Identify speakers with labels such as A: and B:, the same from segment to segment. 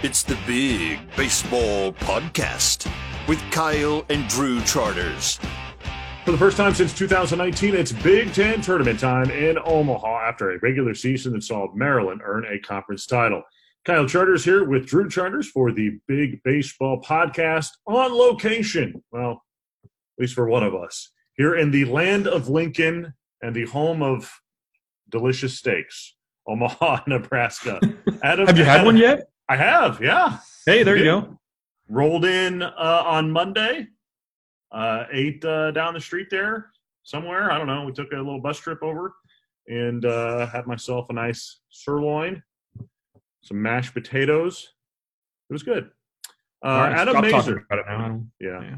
A: It's the Big Baseball Podcast with Kyle and Drew Charters.
B: For the first time since 2019, it's Big Ten tournament time in Omaha after a regular season that saw Maryland earn a conference title. Kyle Charters here with Drew Charters for the Big Baseball Podcast on location. Well, at least for one of us. Here in the land of Lincoln and the home of delicious steaks, Omaha, Nebraska.
C: Adam, Have you had Adam, one yet?
B: I have, yeah.
C: Hey, there you go.
B: Rolled in uh, on Monday, uh, ate uh, down the street there somewhere. I don't know. We took a little bus trip over and uh, had myself a nice sirloin, some mashed potatoes. It was good. Uh, right, Adam Mazur. Yeah. yeah.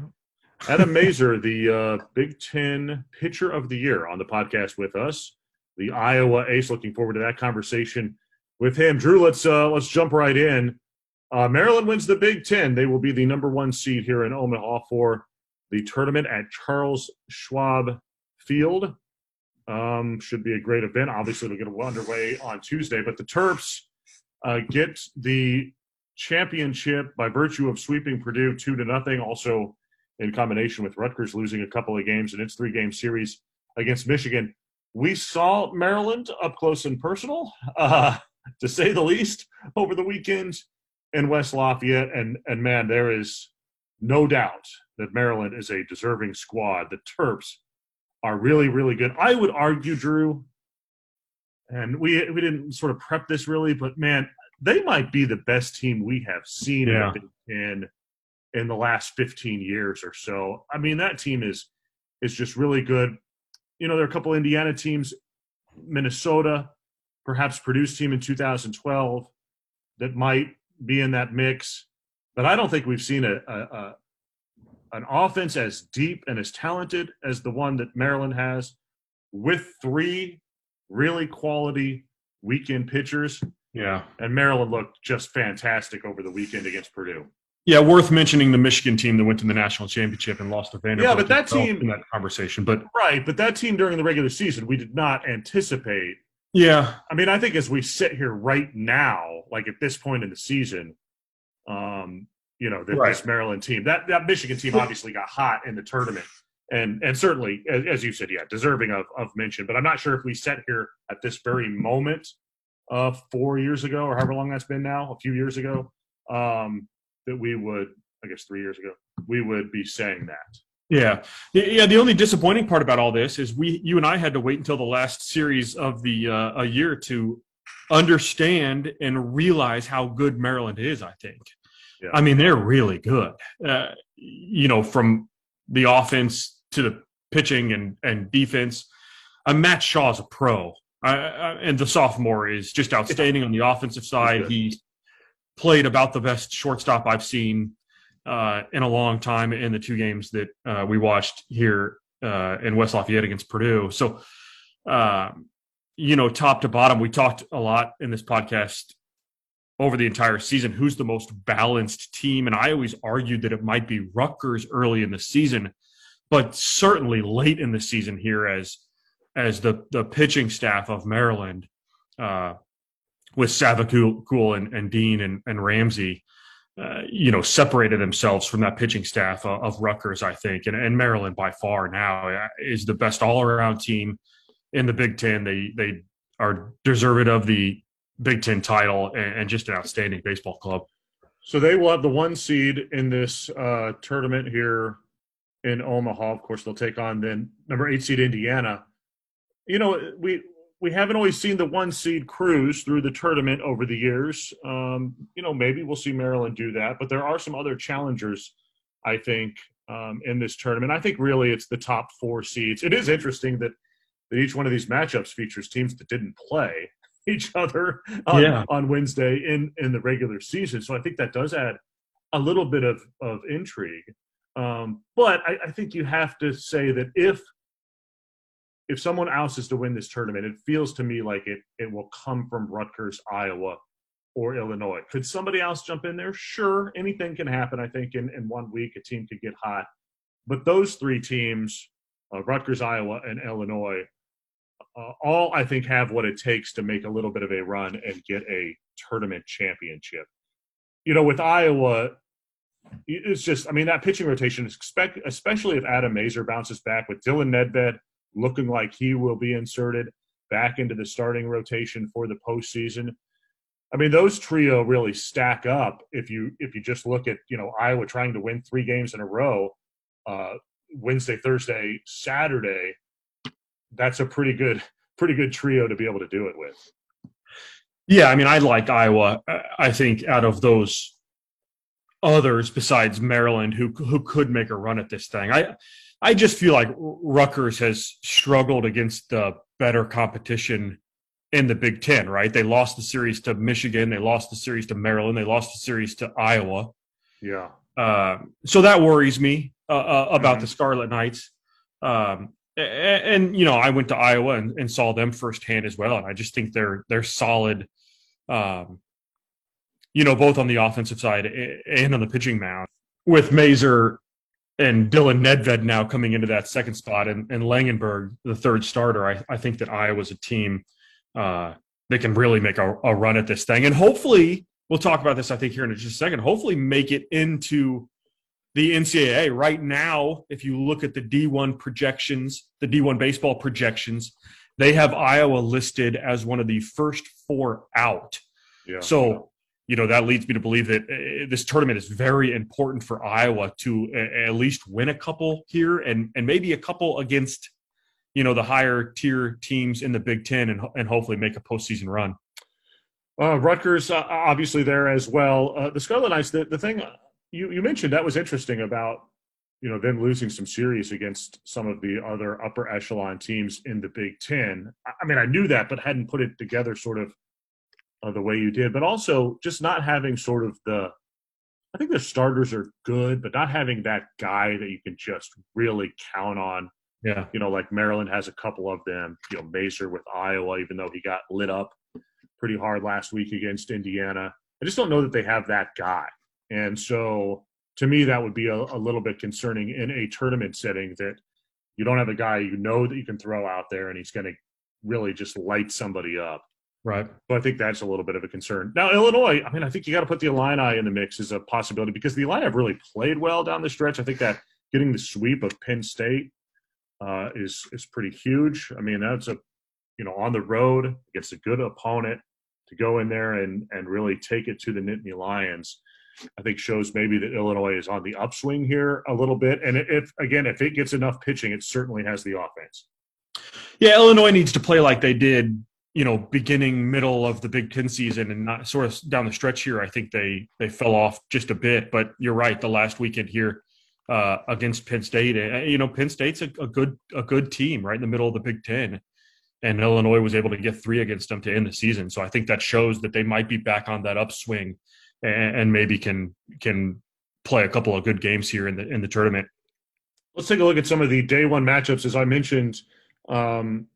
B: Adam Mazur, the uh, Big Ten Pitcher of the Year, on the podcast with us. The Iowa Ace. Looking forward to that conversation with him. Drew, let's uh, let's jump right in. Uh, Maryland wins the Big Ten. They will be the number one seed here in Omaha for the tournament at Charles Schwab Field. Um, should be a great event. Obviously, it'll get underway on Tuesday. But the Terps uh, get the championship by virtue of sweeping Purdue two to nothing. Also, in combination with Rutgers losing a couple of games in its three-game series against Michigan. We saw Maryland up close and personal. Uh, to say the least, over the weekend in West Lafayette. And, and man, there is no doubt that Maryland is a deserving squad. The Terps are really, really good. I would argue, Drew, and we we didn't sort of prep this really, but man, they might be the best team we have seen yeah. in in the last 15 years or so. I mean, that team is is just really good. You know, there are a couple Indiana teams, Minnesota, perhaps Purdue's team in 2012 that might be in that mix. But I don't think we've seen a, a, a an offense as deep and as talented as the one that Maryland has, with three really quality weekend pitchers.
C: Yeah,
B: and Maryland looked just fantastic over the weekend against Purdue.
C: Yeah, worth mentioning the Michigan team that went to the national championship and lost to Vanderbilt.
B: Yeah, but that team
C: in that conversation, but
B: right, but that team during the regular season, we did not anticipate
C: yeah.
B: I mean, I think as we sit here right now, like at this point in the season, um, you know, the, right. this Maryland team, that, that Michigan team obviously got hot in the tournament. And, and certainly, as, as you said, yeah, deserving of, of mention. But I'm not sure if we sat here at this very moment uh, four years ago or however long that's been now, a few years ago, um, that we would, I guess three years ago, we would be saying that.
C: Yeah, yeah. The only disappointing part about all this is we, you and I, had to wait until the last series of the uh, a year to understand and realize how good Maryland is. I think. Yeah. I mean, they're really good. Uh, you know, from the offense to the pitching and and defense. Uh, Matt Shaw's a pro, and the sophomore is just outstanding on the offensive side. He played about the best shortstop I've seen uh, in a long time in the two games that uh, we watched here uh, in West Lafayette against Purdue. So, um, you know, top to bottom, we talked a lot in this podcast over the entire season who's the most balanced team. And I always argued that it might be Rutgers early in the season, but certainly late in the season here as as the the pitching staff of Maryland uh, with Savacool and, and Dean and, and Ramsey uh, you know, separated themselves from that pitching staff of, of Rutgers, I think, and, and, Maryland by far now uh, is the best all-around team in the Big Ten. They they are deserving of the Big Ten title and, and, just an outstanding baseball club.
B: So they will have the one seed in this uh, tournament here in Omaha. Of course, they'll take on then number eight seed Indiana. You know, we we haven't always seen the one seed cruise through the tournament over the years. Um, you know, maybe we'll see Maryland do that, but there are some other challengers, I think, um, in this tournament. I think really it's the top four seeds. It is interesting that, that each one of these matchups features teams that didn't play each other on, yeah. on Wednesday in, in the regular season. So I think that does add a little bit of, of intrigue. Um, but I, I think you have to say that if – if someone else is to win this tournament, it feels to me like it it will come from Rutgers, Iowa, or Illinois. Could somebody else jump in there? Sure, anything can happen. I think in, in one week a team could get hot, but those three teams, uh, Rutgers, Iowa, and Illinois, uh, all I think have what it takes to make a little bit of a run and get a tournament championship. you know, with Iowa, it's just, I mean, that pitching rotation, is expect, especially if Adam Mazur bounces back with Dylan Nedved looking like he will be inserted back into the starting rotation for the postseason. I mean, those trio really stack up if you if you just look at you know Iowa trying to win three games in a row, uh, Wednesday, Thursday, Saturday. That's a pretty good pretty good trio to be able to do it with.
C: Yeah, I mean, I like Iowa. I think out of those others besides Maryland who who could make a run at this thing, I I just feel like Rutgers has struggled against the better competition in the Big Ten. Right? They lost the series to Michigan, they lost the series to Maryland, they lost the series to Iowa.
B: Yeah.
C: Uh, so that worries me uh, uh, about mm-hmm. the Scarlet Knights. Um, and, and, you know, I went to Iowa and, and, saw them firsthand as well, and I just think they're they're solid. Um, you know, both on the offensive side and on the pitching mound. With Mazur and Dylan Nedved now coming into that second spot, and, and Langenberg, the third starter, I, I think that Iowa's a team uh, that can really make a, a run at this thing, and hopefully, we'll talk about this. I think here in just a second. Hopefully, make it into the NCAA. Right now, if you look at the D1 projections, the D1 baseball projections, they have Iowa listed as one of the first four out. Yeah. So, you know, that leads me to believe that uh, this tournament is very important for Iowa to uh, at least win a couple here and, and maybe a couple against, you know, the higher tier teams in the Big Ten and, and hopefully make a postseason run.
B: Uh, Rutgers, uh, obviously, there as well. The Scarlet Knights, the, the thing you, you mentioned that was interesting about you know them losing some series against some of the other upper echelon teams in the Big Ten. I mean, I knew that, but hadn't put it together sort of uh, the way you did. But also just not having sort of the. I think the starters are good, but not having that guy that you can just really count on.
C: Yeah,
B: you know, like Maryland has a couple of them. You know, Mazur with Iowa, even though he got lit up pretty hard last week against Indiana. I just don't know that they have that guy. And so to me, that would be a, a, little bit concerning in a tournament setting that you don't have a guy you know that you can throw out there and he's going to really just light somebody up.
C: Right.
B: So I think that's a little bit of a concern. Now, Illinois, I mean, I think you got to put the Illini in the mix as a possibility because the Illini have really played well down the stretch. I think that getting the sweep of Penn State uh, is is pretty huge. I mean, that's a you know on the road against a good opponent to go in there and and really take it to the Nittany Lions. I think shows maybe that Illinois is on the upswing here a little bit. And if again, if it gets enough pitching, it certainly has the offense.
C: Yeah, Illinois needs to play like they did, you know, beginning middle of the Big Ten season, and not sort of down the stretch here. I think they they fell off just a bit. But you're right, the last weekend here uh, against Penn State, uh, you know, Penn State's a, a good a good team right in the middle of the Big Ten and Illinois was able to get three against them to end the season. So I think that shows that they might be back on that upswing and, and maybe can can play a couple of good games here in the in the tournament.
B: Let's take a look at some of the day one matchups. As I mentioned, um,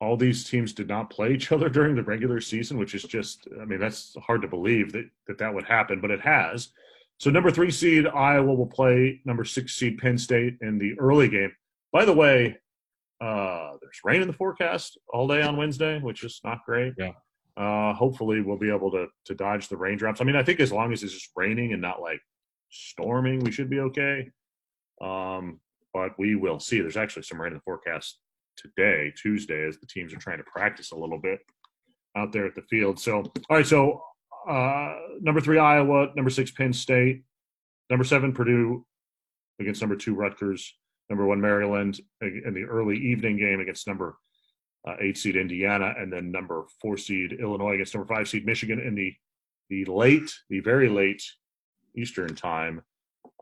B: all these teams did not play each other during the regular season, which is just, I mean, that's hard to believe that that, that would happen, but it has. So, number three seed Iowa will play number six seed Penn State in the early game. By the way, uh, there's rain in the forecast all day on Wednesday, which is not great.
C: Yeah.
B: Uh, hopefully, we'll be able to to dodge the raindrops. I mean, I think as long as it's just raining and not like storming, we should be okay. Um, but we will see. There's actually some rain in the forecast today, Tuesday, as the teams are trying to practice a little bit out there at the field. So, all right. So, uh, number three Iowa, number six Penn State, number seven Purdue against number two Rutgers, number one Maryland in the early evening game against number uh, eight seed Indiana, and then number four seed Illinois against number five seed Michigan in the the late, the very late Eastern time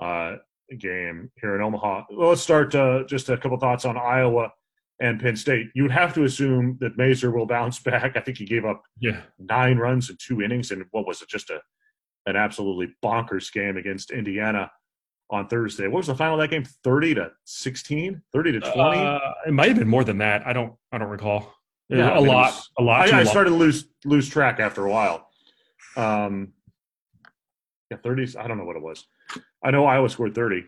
B: uh, game here in Omaha. Well, let's start uh, just a couple thoughts on Iowa and Penn State. You would have to assume that Mazur will bounce back. I think he gave up
C: yeah.
B: nine runs in two innings, and what was it? Just a an absolutely bonkers game against Indiana on Thursday. What was the final of that game? 30 to 16, 30 to 20? Uh,
C: it might have been more than that. I don't I don't recall. Yeah, a lot, was, a lot.
B: I, I started to lose lose track after a while. Um, yeah, 30s. I don't know what it was. I know Iowa scored 30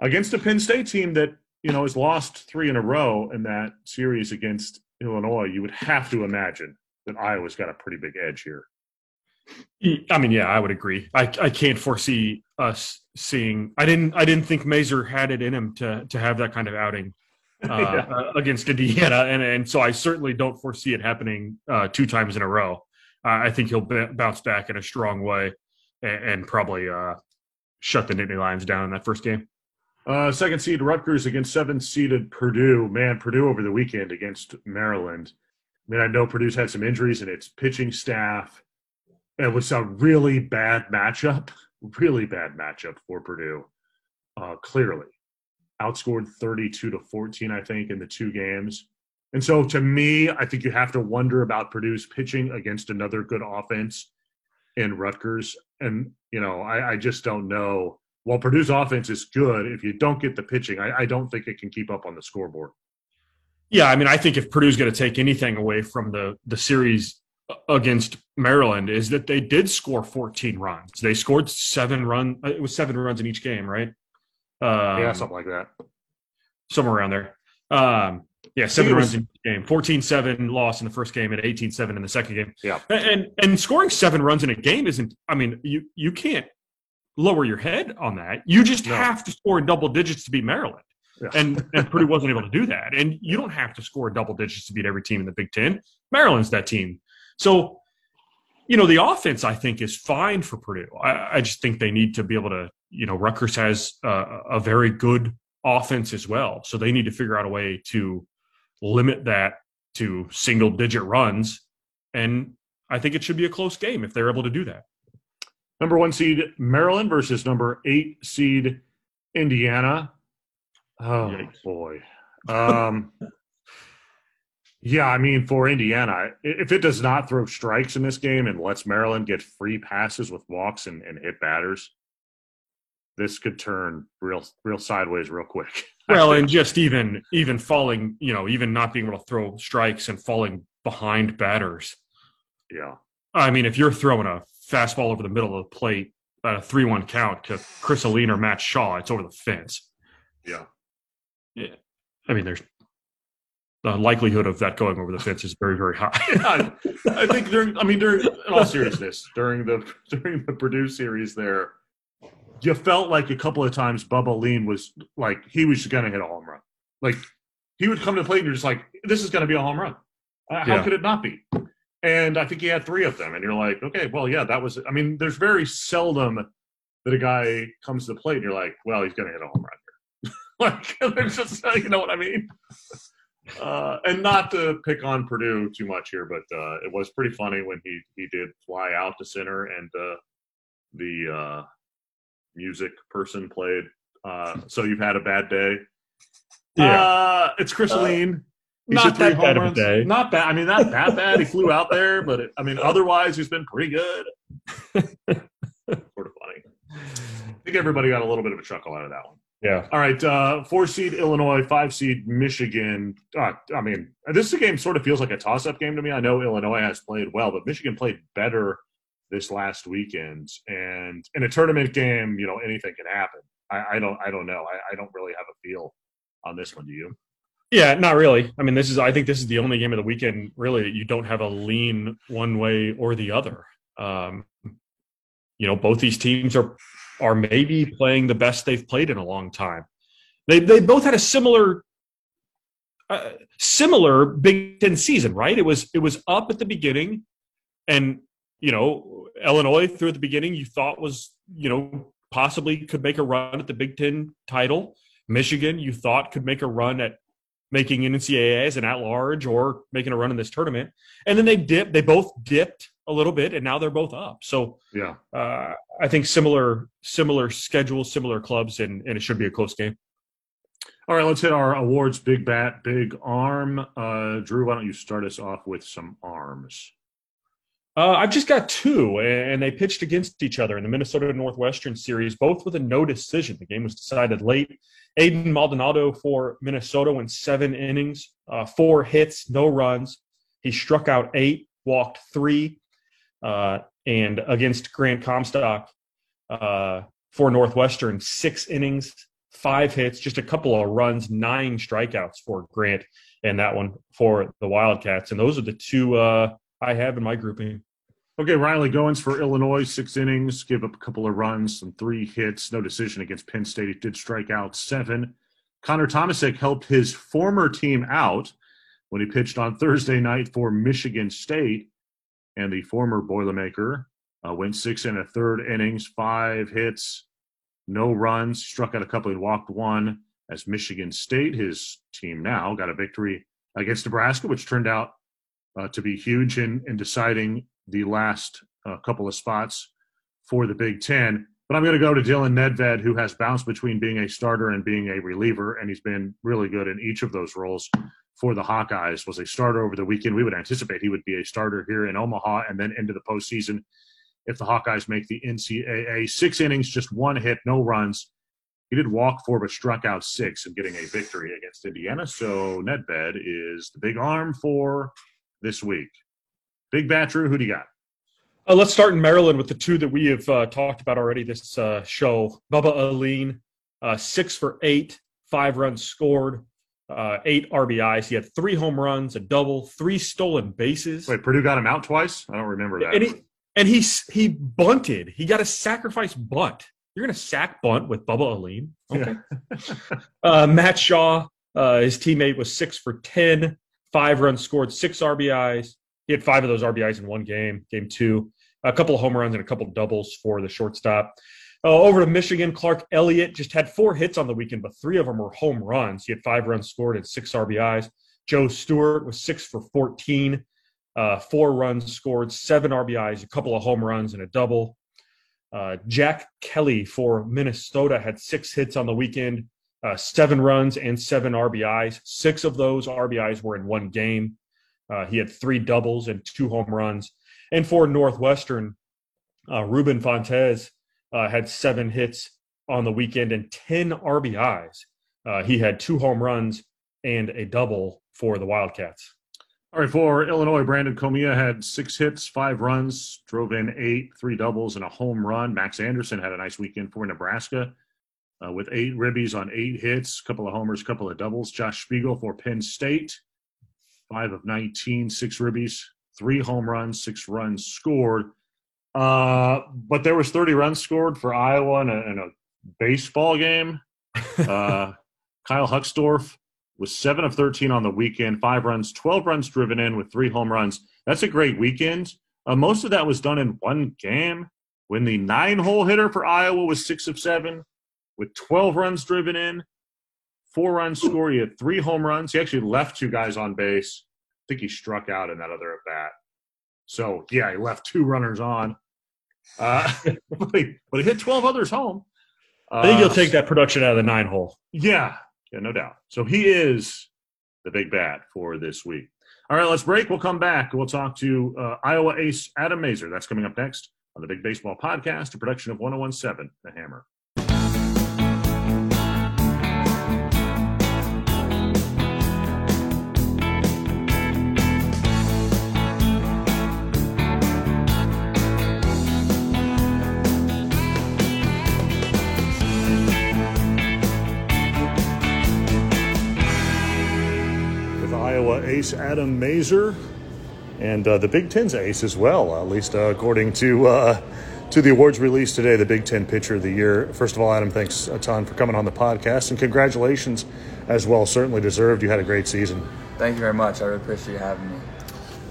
B: against a Penn State team that you know has lost three in a row in that series against Illinois. You would have to imagine that Iowa's got a pretty big edge here.
C: I mean, yeah, I would agree. I, I can't foresee us seeing. I didn't. I didn't think Mazur had it in him to to have that kind of outing uh,
B: Yeah.
C: uh, against Indiana, and and so I certainly don't foresee it happening uh, two times in a row. Uh, I think he'll b- bounce back in a strong way and, and probably uh, shut the Nittany Lions down in that first game.
B: Uh, second seed Rutgers against seventh seeded Purdue. Man, Purdue over the weekend against Maryland. I mean, I know Purdue's had some injuries in its pitching staff. It was a really bad matchup, really bad matchup for Purdue. Uh, clearly, outscored thirty-two to fourteen, I think, in the two games. And so, to me, I think you have to wonder about Purdue's pitching against another good offense in Rutgers. And you know, I, I just don't know while Purdue's offense is good, if you don't get the pitching, I, I don't think it can keep up on the scoreboard.
C: Yeah, I mean, I think if Purdue's going to take anything away from the the series against Maryland is that they did score 14 runs. They scored seven run. uh, It was seven runs in each game, right? Um,
B: yeah, something like that.
C: somewhere around there. Um, yeah, seven
B: it was-
C: runs in each game. 14-7 loss in the first game and 18-7 in the second game.
B: Yeah.
C: And and scoring seven runs in a game isn't. I mean, you you can't lower your head on that. You just
B: No.
C: have to score double digits to beat Maryland.
B: Yeah.
C: And and Purdue wasn't able to do that. And you don't have to score double digits to beat every team in the Big Ten. Maryland's that team. So, you know, the offense I think is fine for Purdue. I, I just think they need to be able to. You know, Rutgers has uh, a very good offense as well, so they need to figure out a way to limit that to single digit runs. And I think it should be a close game if they're able to do that.
B: Number one seed Maryland versus number eight seed Indiana. Oh
C: Yikes.
B: boy. Um, yeah, I mean, for Indiana, if it does not throw strikes in this game and lets Maryland get free passes with walks and, and hit batters, this could turn real real sideways real quick.
C: Well, and just even even falling, you know, even not being able to throw strikes and falling behind batters.
B: yeah.
C: I mean, if you're throwing a fastball over the middle of the plate at a three-one count to Chris Alleyne or Matt Shaw, it's over the fence.
B: Yeah.
C: Yeah, I mean, there's the likelihood of that going over the fence is very very high.
B: I, I think during, I mean, during, in all seriousness, during the during the Purdue series, there, you felt like a couple of times Bubba Alleyne was like he was going to hit a home run. Like he would come to the plate and you're just like, this is going to be a home run. Uh, how
C: Yeah.
B: could it not be? And I think he had three of them, and you're like, okay, well, yeah, that was. I mean, there's very seldom that a guy comes to the plate and you're like, well, he's going to hit a home run here. like, there's just, you know what I mean? Uh, and not to pick on Purdue too much here, but uh, it was pretty funny when he he did fly out to center and uh, the uh, music person played. Uh, so you've had a bad day. Uh, it's Chris Alleyne. He
C: not that bad of a day.
B: Not bad. I mean, not that bad. He flew out there, but it, I mean, otherwise, he's been pretty good. sort of funny. I think everybody got a little bit of a chuckle out of that one.
C: Yeah.
B: All right, uh, four seed Illinois, five seed Michigan. Uh, I mean, this game sort of feels like a toss-up game to me. I know Illinois has played well, but Michigan played better this last weekend. And in a tournament game, you know, anything can happen. I, I don't, I don't know. I, I don't really have a feel on this one. Do you?
C: Yeah, not really. I mean, this is I think this is the only game of the weekend really that you don't have a lean one way or the other. Um, you know, both these teams are are maybe playing the best they've played in a long time. They they both had a similar uh, similar Big Ten season, right? It was it was up at the beginning, and you know, Illinois through at the beginning you thought was you know possibly could make a run at the Big Ten title. Michigan you thought could make a run at making an NCAA as an at large or making a run in this tournament. And then they dipped, they both dipped a little bit and now they're both up. So
B: Yeah.
C: uh, I think similar, similar schedules, similar clubs, and, and it should be a close game.
B: All right, let's hit our awards. Big bat, big arm. Uh, Drew, why don't you start us off with some arms?
C: Uh, I've just got two, and they pitched against each other in the Minnesota Northwestern series, both with a no decision. The game was decided late. Aiden Maldonado for Minnesota went seven innings, uh, four hits, no runs. He struck out eight, walked three, uh, and against Grant Comstock uh, for Northwestern, six innings, five hits, just a couple of runs, nine strikeouts for Grant, and that one for the Wildcats. And those are the two uh, I have in my grouping.
B: Okay, Riley Gowens for Illinois, six innings, give up a couple of runs, some three hits, no decision against Penn State. He did strike out seven. Connor Thomasek helped his former team out when he pitched on Thursday night for Michigan State, and the former Boilermaker uh, went six and a third innings, five hits, no runs, struck out a couple and walked one. As Michigan State, his team now, got a victory against Nebraska, which turned out uh, to be huge in, in deciding the last uh, couple of spots for the Big Ten. But I'm going to go to Dylan Nedved, who has bounced between being a starter and being a reliever, and he's been really good in each of those roles for the Hawkeyes. Was a starter over the weekend. We would anticipate he would be a starter here in Omaha and then into the postseason if the Hawkeyes make the NCAA. Six innings, just one hit, no runs. He did walk four, but struck out six and getting a victory against Indiana. So Nedved is the big arm for this week. Big bat, Drew, who do you got?
C: Uh, let's start in Maryland with the two that we have uh, talked about already this uh, show. Bubba Alleyne, uh, six for eight, five runs scored, uh, eight RBIs. He had three home runs, a double, three stolen bases.
B: Wait, Purdue got him out twice? I don't remember that.
C: And he, and he, he bunted. He got a sacrifice bunt. You're going to sack bunt with Bubba Alleyne? Okay. uh, Matt Shaw, uh, his teammate, was six for 10, five runs scored, six RBIs. He had five of those RBIs in one game, game two, a couple of home runs and a couple of doubles for the shortstop. Uh, over to Michigan, Clark Elliott just had four hits on the weekend, but three of them were home runs. He had five runs scored and six RBIs. Joe Stewart was six for 14, uh, four runs scored, seven RBIs, a couple of home runs, and a double. Uh, Jack Kelly for Minnesota had six hits on the weekend, uh, seven runs and seven RBIs. Six of those RBIs were in one game. Uh, he had three doubles and two home runs. And for Northwestern, uh, Ruben Fontes uh, had seven hits on the weekend and 10 RBIs. Uh, he had two home runs and a double for the Wildcats.
B: All right, for Illinois, Brandon Comia had six hits, five runs, drove in eight, three doubles, and a home run. Max Anderson had a nice weekend for Nebraska uh, with eight ribbies on eight hits, a couple of homers, a couple of doubles. Josh Spiegel for Penn State, five of 19, six ribbies, three home runs, six runs scored. Uh, but there was 30 runs scored for Iowa in a, in a baseball game. Uh, Kyle Huckstorf was seven of 13 on the weekend, five runs, 12 runs driven in with three home runs. That's a great weekend. Uh, most of that was done in one game when the nine hole hitter for Iowa was six of seven with 12 runs driven in, four runs scored. He had three home runs. He actually left two guys on base. I think he struck out in that other at bat. So, yeah, he left two runners on. Uh, but, he, but he hit 12 others home.
C: I think
B: Uh,
C: you'll take that production out of the nine hole.
B: yeah, yeah, no doubt. So he is the big bat for this week. All right, let's break. We'll come back. We'll talk to uh, Iowa ace Adam Mazur. That's coming up next on the Big Baseball Podcast, a production of 1017 The Hammer. Ace Adam Mazur and uh, the Big Ten's ace as well, at least uh, according to uh, to the awards released today, the Big Ten Pitcher of the Year. First of all, Adam, thanks a ton for coming on the podcast, and congratulations as well. Certainly deserved. You had a great season.
D: Thank you very much. I really appreciate you having me.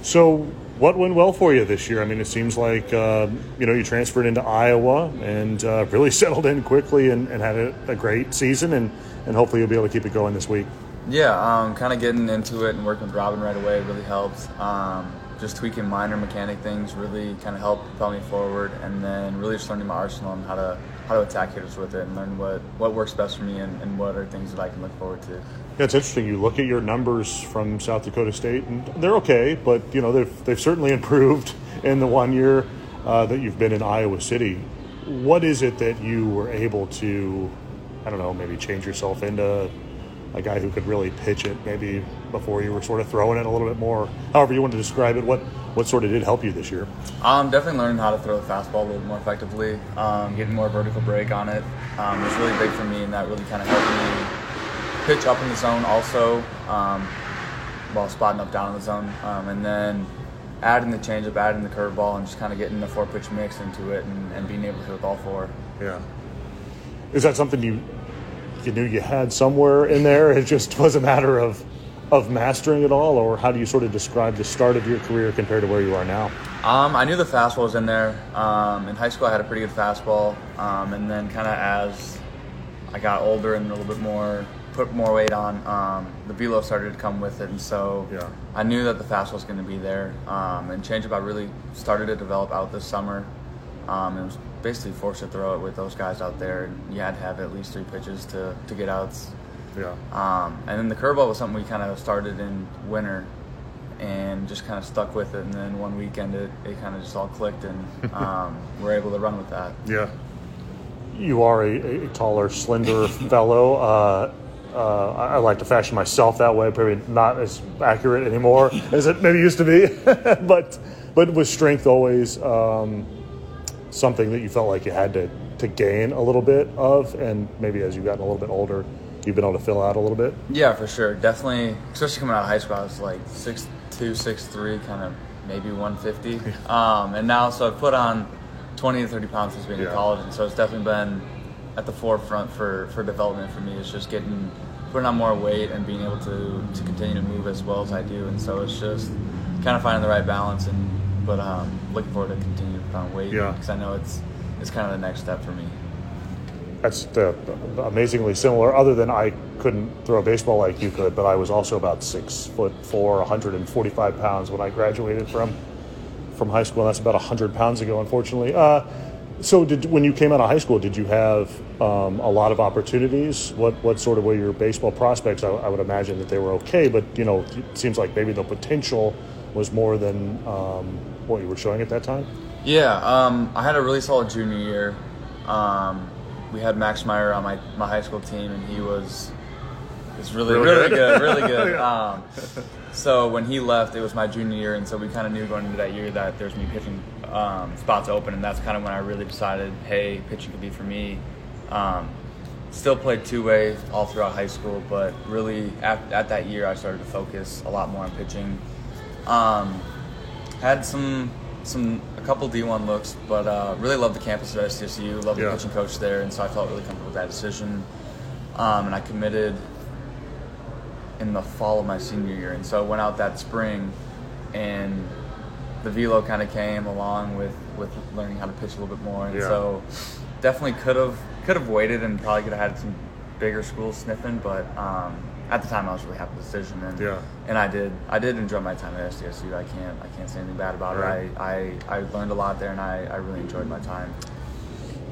B: So, what went well for you this year? I mean, it seems like uh, you know you transferred into Iowa and uh, really settled in quickly and, and had a, a great season, and and hopefully you'll be able to keep it going this week.
D: Yeah, um, kind of getting into it and working with Robin right away really helped. Um, just tweaking minor mechanic things really kind of helped propel me forward, and then really just learning my arsenal and how to how to attack hitters with it and learn what, what works best for me and, and what are things that I can look forward to.
B: Yeah, it's interesting. You look at your numbers from South Dakota State, and they're okay, but you know they've they've certainly improved in the one year uh, that you've been in Iowa City. What is it that you were able to, I don't know, maybe change yourself into a guy who could really pitch it? Maybe before you were sort of throwing it a little bit more. However you want to describe it. What what sort of did help you this year?
D: Um, definitely learning how to throw the fastball a little more effectively, um, getting more vertical break on it um, was really big for me, and that really kind of helped me pitch up in the zone also um, while spotting up down in the zone. Um, and then adding the changeup, adding the curveball, and just kind of getting the four pitch mix into it and, and being able to hit with all four.
B: Yeah. Is that something you you knew you had somewhere in there? It just was a matter of of mastering it all, or how do you sort of describe the start of your career compared to where you are now?
D: Um, I knew the fastball was in there. Um, in high school, I had a pretty good fastball, um, and then kind of as I got older and a little bit more put more weight on, um, the velo started to come with it, and so
B: Yeah.
D: I knew that the fastball was going to be there. Um, and changeup, I really started to develop out this summer. Um, it was basically forced to throw it with those guys out there, and you had to have at least three pitches to, to get outs.
B: Yeah.
D: Um, and then the curveball was something we kind of started in winter and just kind of stuck with it. And then one weekend it, it kind of just all clicked and um, we're able to run with that.
B: Yeah. You are a, a taller, slender fellow. Uh, uh, I I like to fashion myself that way. Probably not as accurate anymore as it maybe used to be, but but was strength always um, something that you felt like you had to to gain a little bit of, and maybe as you've gotten a little bit older, you've been able to fill out a little bit.
D: Yeah, for sure. Definitely, especially coming out of high school, I was like six two, six three, kind of maybe 150. Um, and now, so I've put on 20 to 30 pounds since being
B: Yeah.
D: in college, and so it's definitely been at the forefront for, for development for me. It's just getting putting on more weight and being able to, to continue to move as well as I do. And so it's just kind of finding the right balance. And but um, looking forward to continue to put on weight
B: Yeah.
D: because I know it's it's kind of the next step for me.
B: That's uh, amazingly similar. Other than I couldn't throw a baseball like you could, but I was also about six foot four, 145 pounds when I graduated from from high school. That's about 100 pounds ago, unfortunately. Uh, so, did when you came out of high school, did you have um, a lot of opportunities? What what sort of were your baseball prospects? I, I would imagine that they were okay, but you know, it seems like maybe the potential was more than um, what you were showing at that time.
D: Yeah, um, I had a really solid junior year. Um, we had Max Meyer on my, my high school team, and he was was really
B: Real
D: really
B: good.
D: really good. um, so when he left, it was my junior year, and so we kind of knew going into that year that there's gonna pitching um, spots open, and that's kind of when I really decided, hey, pitching could be for me. Um, still played two way all throughout high school, but really at, at that year, I started to focus a lot more on pitching. Had some some a couple D1 looks, but uh, really loved the campus at SDSU. Loved
B: Yeah.
D: the pitching coach there, and so I felt really comfortable with that decision. Um, and I committed in the fall of my senior year, and so I went out that spring, and the velo kind of came along with with learning how to pitch a little bit more, and
B: Yeah.
D: so definitely could have could have waited and probably could have had some bigger schools sniffing, but um, at the time I was really happy with the decision, and
B: Yeah.
D: and I did I did enjoy my time at SDSU. I can't I can't say anything bad about
B: Right.
D: it. I, I, I learned a lot there, and I, I really enjoyed my time.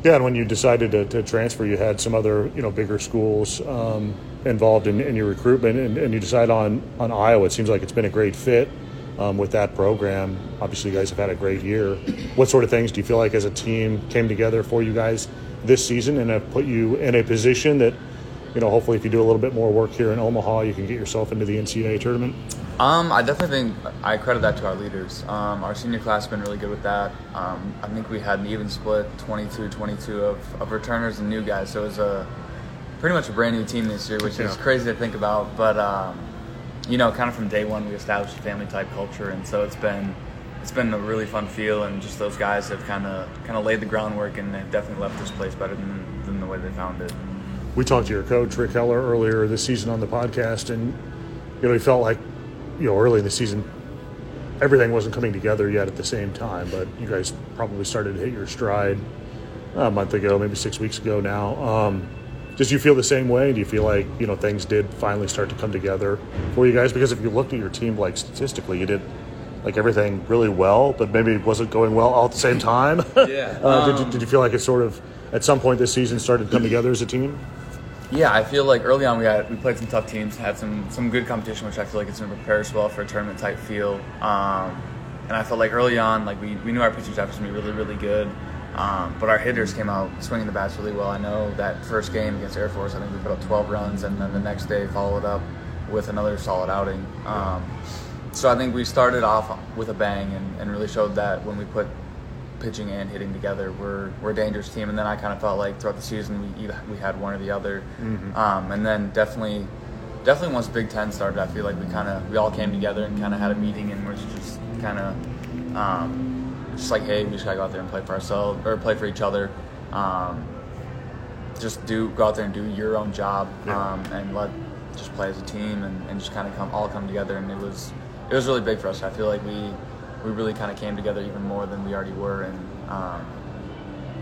B: Yeah, and when you decided to, to transfer, you had some other you know bigger schools um, involved in, in your recruitment, and, and you decided on on Iowa. It seems like it's been a great fit um, with that program. Obviously, you guys have had a great year. What sort of things do you feel like as a team came together for you guys this season, and have put you in a position that you know hopefully if you do a little bit more work here in Omaha, you can get yourself into the NCAA tournament?
D: Um, I definitely think I credit that to our leaders. Um, our senior class has been really good with that. Um, I think we had an even split 22-22 of, of returners and new guys. So it was a pretty much a brand new team this year, which is crazy to think about. But um, you know, kind of from day one, we established a family type culture, and so it's been it's been a really fun feel. And just those guys have kind of kind of laid the groundwork, and they've definitely left this place better than than the way they found it.
B: We talked to your coach Rick Heller earlier this season on the podcast, and you know he felt like you know early in the season everything wasn't coming together yet at the same time, but you guys probably started to hit your stride a month ago, maybe six weeks ago now. Um, does you feel the same way? Do you feel like you know things did finally start to come together for you guys? Because if you looked at your team, like statistically, you did like everything really well, but maybe it wasn't going well all at the same time.
D: Yeah,
B: uh, did, you,
D: um,
B: did you feel like it sort of at some point this season started to come together as a team?
D: Yeah, I feel like early on we had we played some tough teams, had some some good competition, which I feel like it's going to prepare us well for a tournament type feel. Um, and I felt like early on, like we, we knew our pitching staff was going to be really really good, um, but our hitters came out swinging the bats really well. I know that first game against Air Force, I think we put up 12 runs, and then the next day followed up with another solid outing. Um, so I think we started off with a bang and, and really showed that when we put pitching and hitting together, we're we're a dangerous team. And then I kind of felt like throughout the season we we had one or the other. Um, and then definitely, definitely once Big Ten started, I feel like we kind of we all came together and kind of had a meeting and we're just kind of um, just like, hey, we just gotta go out there and play for ourselves or play for each other. Um, just do go out there and do your own job
B: Yeah.
D: um, and let just play as a team and, and just kind of come all come together. And it was it was really big for us. I feel like we we really kind of came together even more than we already were, and um,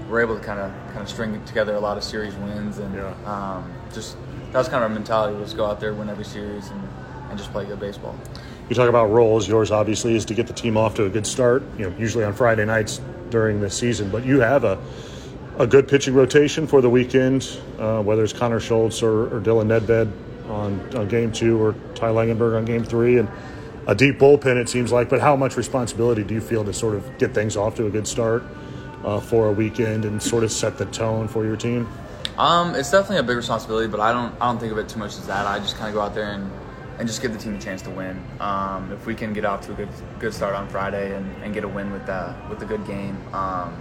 D: we're able to kind of kind of string together a lot of series wins and
B: Yeah.
D: um, just that was kind of our mentality was go out there win every series and, and just play good baseball.
B: You talk about roles. Yours obviously is to get the team off to a good start. You know, usually on Friday nights during the season, but you have a a good pitching rotation for the weekend. Uh, whether it's Connor Schultz or, or Dylan Nedved on, on game two, or Ty Langenberg on game three, and a deep bullpen it seems like. But how much responsibility do you feel to sort of get things off to a good start uh, for a weekend and sort of set the tone for your team?
D: Um, it's definitely a big responsibility, but I don't I don't think of it too much as that. I just kind of go out there and, and just give the team a chance to win. Um, if we can get off to a good good start on Friday and, and get a win with that with a good game, um,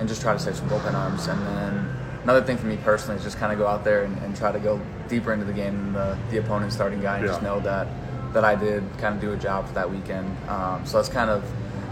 D: and just try to save some bullpen arms. And then another thing for me personally is just kind of go out there and, and try to go deeper into the game than the, the opponent's starting guy and just know that that I did kind of do a job for that weekend. Um, so that's kind of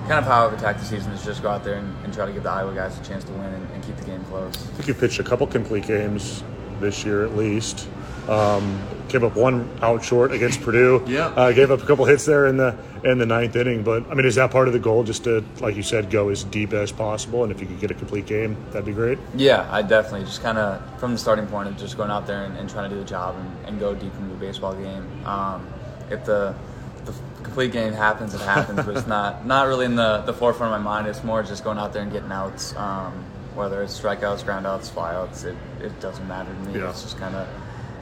D: kind of how I've attacked the season is just go out there and, and try to give the Iowa guys a chance to win and, and keep the game close.
B: I think you pitched a couple complete games this year at least. Um, gave up one out short against Purdue.
D: Yeah.
B: Uh, gave up a couple hits there in the in the ninth inning. But I mean, is that part of the goal? Just to, like you said, go as deep as possible. And if you could get a complete game, that'd be great.
D: Yeah, I definitely just kind of from the starting point of just going out there and, and trying to do the job and, and go deep into the baseball game. Um, if the the complete game happens, it happens, but it's not not really in the, the forefront of my mind. It's more just going out there and getting outs, um, whether it's strikeouts, groundouts, flyouts. It, it doesn't matter to me.
B: Yeah.
D: It's just kind of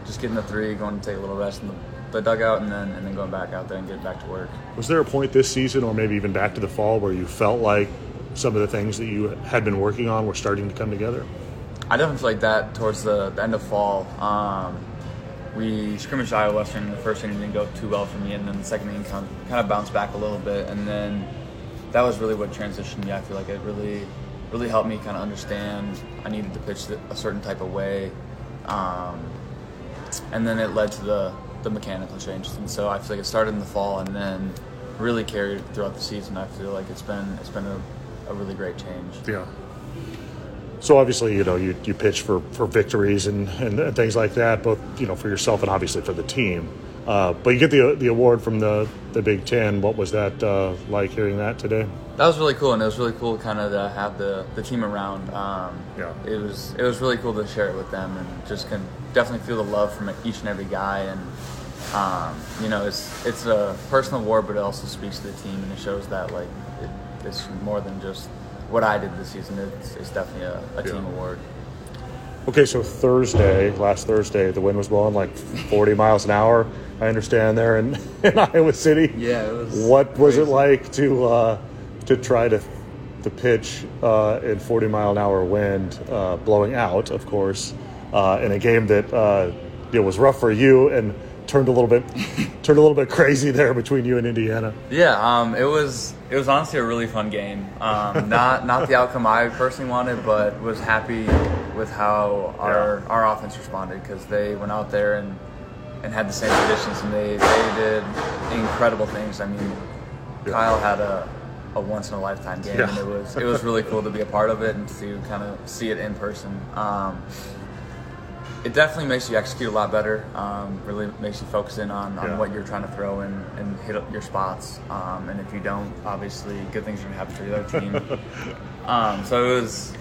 D: just getting the three, going to take a little rest in the, the dugout, and then and then going back out there and getting back to work.
B: Was there a point this season, or maybe even back to the fall, where you felt like some of the things that you had been working on were starting to come together?
D: I definitely feel like that towards the, the end of fall. Um, we scrimmaged Iowa Western. The first inning didn't go too well for me, and then the second inning kind of, kind of bounced back a little bit, and then that was really what transitioned me. I feel like it really, really helped me kind of understand I needed to pitch a certain type of way, um, and then it led to the the mechanical changes. And so I feel like it started in the fall, and then really carried throughout the season. I feel like it's been it's been a, a really great change.
B: Yeah. So obviously, you know, you, you pitch for, for victories and, and things like that, both you know for yourself and obviously for the team. Uh, but you get the the award from the, the Big Ten. What was that uh, like hearing that today?
D: That was really cool, and it was really cool kind of to have the, the team around. Um,
B: Yeah.
D: It was it was really cool to share it with them, and just can definitely feel the love from each and every guy. And um, you know, it's it's a personal award, but it also speaks to the team, and it shows that like it, it's more than just what I did this season. It's, it's definitely a, a team award.
B: Okay, so Thursday, last Thursday, the wind was blowing like 40 miles an hour. I understand there in, in Iowa City.
D: Yeah, it was
B: What was it like to uh, to try to to pitch uh, in 40 mile an hour wind, uh, blowing out, of course, uh, in a game that uh, you was rough for you and turned a little bit turned a little bit crazy there between you and Indiana.
D: Yeah, um, it was it was honestly a really fun game. Um, not not the outcome I personally wanted, but was happy with how our
B: Yeah.
D: our offense responded because they went out there and and had the same conditions and they they did incredible things. I mean, Kyle had a a once in a lifetime game,
B: Yeah.
D: and it was it was really cool to be a part of it and to kind of see it in person. Um, it definitely makes you execute a lot better. Um, really makes you focus in on, on
B: Yeah.
D: what you're trying to throw and, and hit your spots. Um, and if you don't, obviously, good things are gonna happen for the other team. um, so it was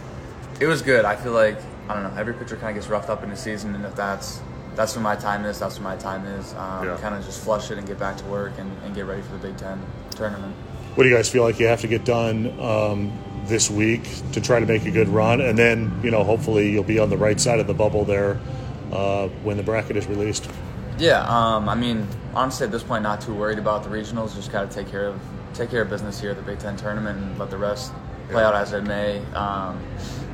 D: it was good. I feel like I don't know. Every pitcher kind of gets roughed up in the season, and if that's that's when my time is, that's when my time is. Um,
B: Yeah.
D: Kind of just flush it and get back to work and, and get ready for the Big Ten tournament.
B: What do you guys feel like you have to get done um, this week to try to make a good run, and then you know hopefully you'll be on the right side of the bubble there uh, when the bracket is released.
D: Yeah, um, I mean, honestly, at this point, not too worried about the regionals. Just got to take care of take care of business here at the Big Ten tournament and let the rest play out as it may. Um,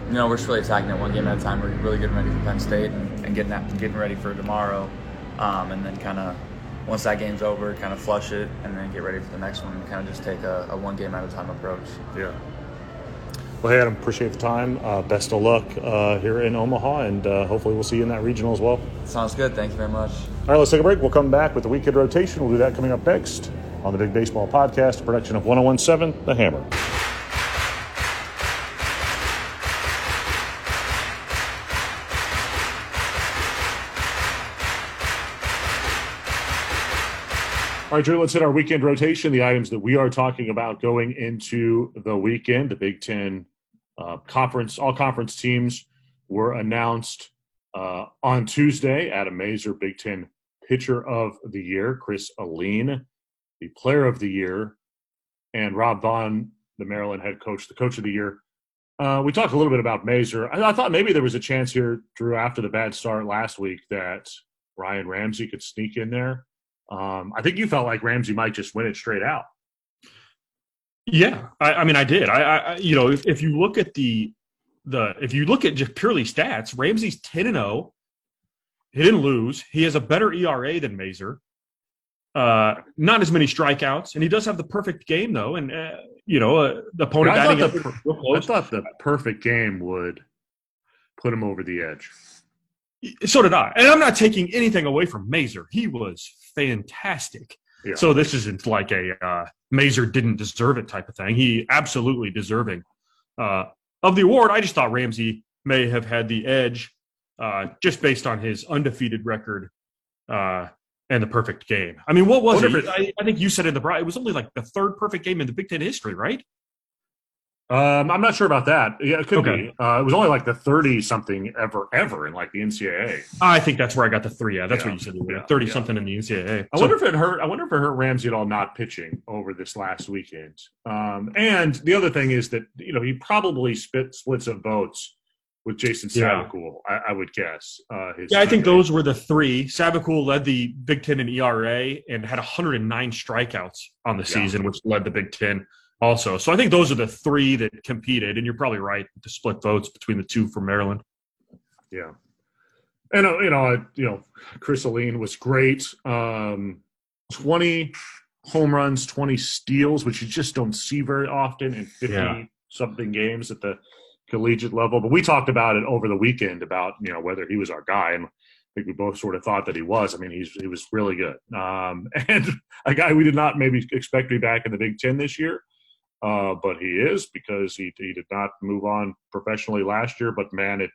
D: you know, we're just really attacking it one game at a time. We're really getting ready for Penn State and, and getting that, getting ready for tomorrow, um, and then kind of once that game's over, kind of flush it, and then get ready for the next one. and Kind of just take a, a one game at a time approach.
B: Yeah. Well, hey, Adam, appreciate the time. Uh, best of luck uh, here in Omaha, and uh, hopefully we'll see you in that regional as well.
D: Sounds good. Thank you very much.
B: All right, let's take a break. We'll come back with the weekend rotation. We'll do that coming up next
E: on the Big Baseball Podcast, a production of 1017 The Hammer.
B: All right, Drew, let's hit our weekend rotation. The items that we are talking about going into the weekend, the Big Ten uh, conference, all conference teams were announced uh, on Tuesday. Adam Mazur, Big Ten Pitcher of the Year, Chris Alleyne, the Player of the Year, and Rob Vaughn, the Maryland head coach, the Coach of the Year. Uh, we talked a little bit about Mazur. I, I thought maybe there was a chance here, Drew, after the bad start last week, that Ryan Ramsey could sneak in there. Um, I think you felt like Ramsey might just win it straight out.
C: Yeah, I, I mean, I did. I, I, you know, if, if you look at the the if you look at just purely stats, Ramsey's ten and zero. Oh. He didn't lose. He has a better ERA than Mazur. Uh, not as many strikeouts, and he does have the perfect game though. And uh, you know, uh, the opponent
B: yeah, I,
C: thought
B: the, I thought the perfect game would put him over the edge.
C: So did I. And I'm not taking anything away from Mazur. He was fantastic. Yeah. So this isn't like a uh, Mazur didn't deserve it type of thing. He absolutely deserving uh, of the award. I just thought Ramsey may have had the edge uh, just based on his undefeated record uh, and the perfect game. I mean, what was it? I, I, think you said in the it was only like the third perfect game in the Big Ten history, right?
B: Um, I'm not sure about that. Yeah, it could okay. be. Uh, it was only like the 30 something ever, ever in like the NCAA.
C: I think that's where I got the three. Yeah, that's yeah. what you said. Yeah. 30 yeah. something in the NCAA.
B: I so, wonder if it hurt. I wonder if it hurt Ramsey at all not pitching over this last weekend. Um, and the other thing is that, you know, he probably spit splits of votes with Jason Savacool, I, I, would guess.
C: Uh, yeah, I think those were the three. Savacool led the Big Ten in ERA and had 109 strikeouts on the season, which led the Big Ten also. So I think those are the three that competed, and you're probably right to split votes between the two for Maryland.
B: Yeah, and uh, you know, you know, Chris Alleyne was great. Um, Twenty home runs, twenty steals, which you just don't see very often in fifty yeah. something games at the collegiate level. But we talked about it over the weekend about you know whether he was our guy, and I think we both sort of thought that he was. I mean, he's he was really good, um, and a guy we did not maybe expect to be back in the Big Ten this year uh, but he is because he he did not move on professionally last year. But man, it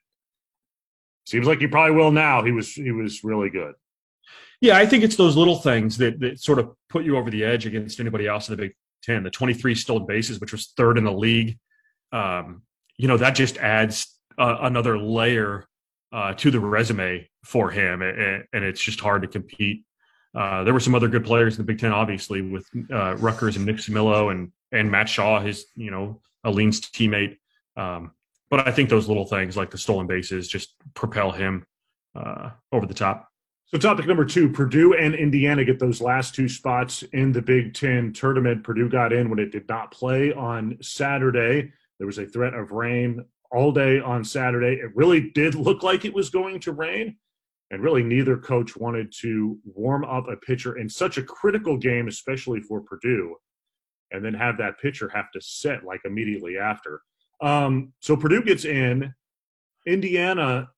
B: seems like he probably will now. He was he was really good.
C: Yeah, I think it's those little things that that sort of put you over the edge against anybody else in the Big Ten. The 23 stolen bases, which was third in the league. Um, you know that just adds uh, another layer uh, to the resume for him, and, and, it's just hard to compete. Uh, there were some other good players in the Big Ten, obviously, with uh, Rutgers and Nick Ciamillo and and Matt Shaw, his you know Alleyne's teammate. Um, but I think those little things like the stolen bases just propel him uh, over the top.
B: So, topic number two Purdue and Indiana get those last two spots in the Big Ten tournament. Purdue got in when it did not play on Saturday. There was a threat of rain all day on Saturday. It really did look like it was going to rain. And really, neither coach wanted to warm up a pitcher in such a critical game, especially for Purdue and then have that pitcher have to sit like immediately after. Um, so Purdue gets in, Indiana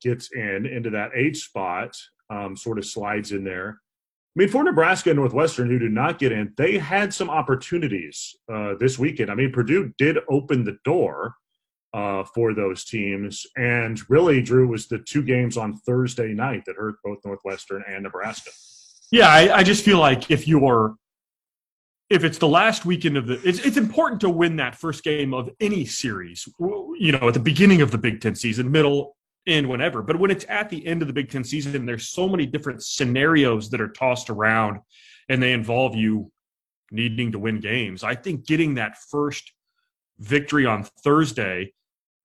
B: gets in into that eight spot, um, sort of slides in there. I mean, for Nebraska and Northwestern, who did not get in, they had some opportunities uh, this weekend. I mean, Purdue did open the door uh, for those teams, and really, Drew was the two games on Thursday night that hurt both Northwestern and Nebraska.
C: Yeah, I, I just feel like if you're if it's the last weekend of the it's, it's important to win that first game of any series you know at the beginning of the big ten season middle end whenever. But when it's at the end of the big ten season there's so many different scenarios that are tossed around and they involve you needing to win games. I think getting that first victory on thursday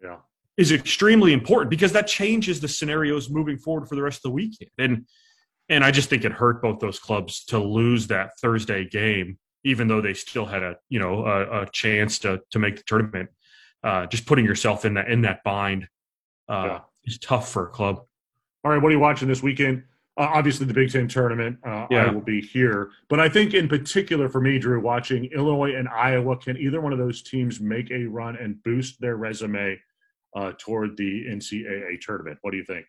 B: yeah.
C: is extremely important because that changes the scenarios moving forward for the rest of the weekend. And and i just think it hurt both those clubs to lose that thursday game even though they still had a you know a, a chance to to make the tournament. Uh, just putting yourself in that in that bind uh, yeah. is tough for a club.
B: All right, what are you watching this weekend? Uh, obviously, the Big Ten tournament. Uh, yeah. I will be here, but I think in particular for me, Drew, watching Illinois and Iowa, can either one of those teams make a run and boost their resume uh, toward the NCAA tournament? What do you think?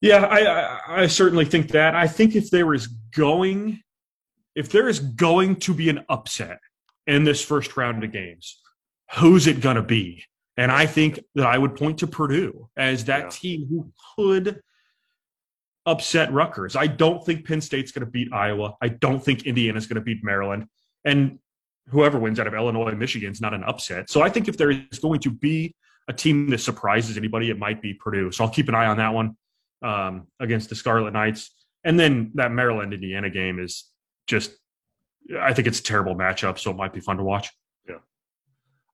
C: Yeah, I, I, I certainly think that. I think if there is going if there is going to be an upset in this first round of games, who's it going to be? And I think that I would point to Purdue as that
B: Yeah.
C: team who could upset Rutgers. I don't think Penn State's going to beat Iowa. I don't think Indiana's going to beat Maryland. And whoever wins out of Illinois and Michigan is not an upset. So I think if there is going to be a team that surprises anybody, it might be Purdue. So I'll keep an eye on that one um, against the Scarlet Knights. And then that Maryland Indiana game is just, I think it's a terrible matchup. So it might be fun to watch. Yeah.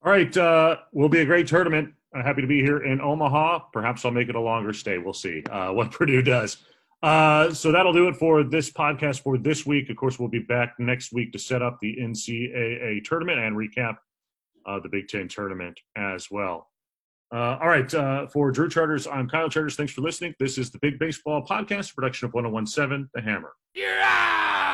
B: All right, uh, will be a great tournament. I'm happy to be here in Omaha. Perhaps I'll make it a longer stay. We'll see uh, what Purdue does. Uh, so that'll do it for this podcast for this week. Of course, we'll be back next week to set up the NCAA tournament and recap uh, the Big Ten tournament as well. Uh, all right, uh, for Drew Charters, I'm Kyle Charters. Thanks for listening. This is the Big Baseball Podcast, production of 1017 The Hammer.
A: Yeah!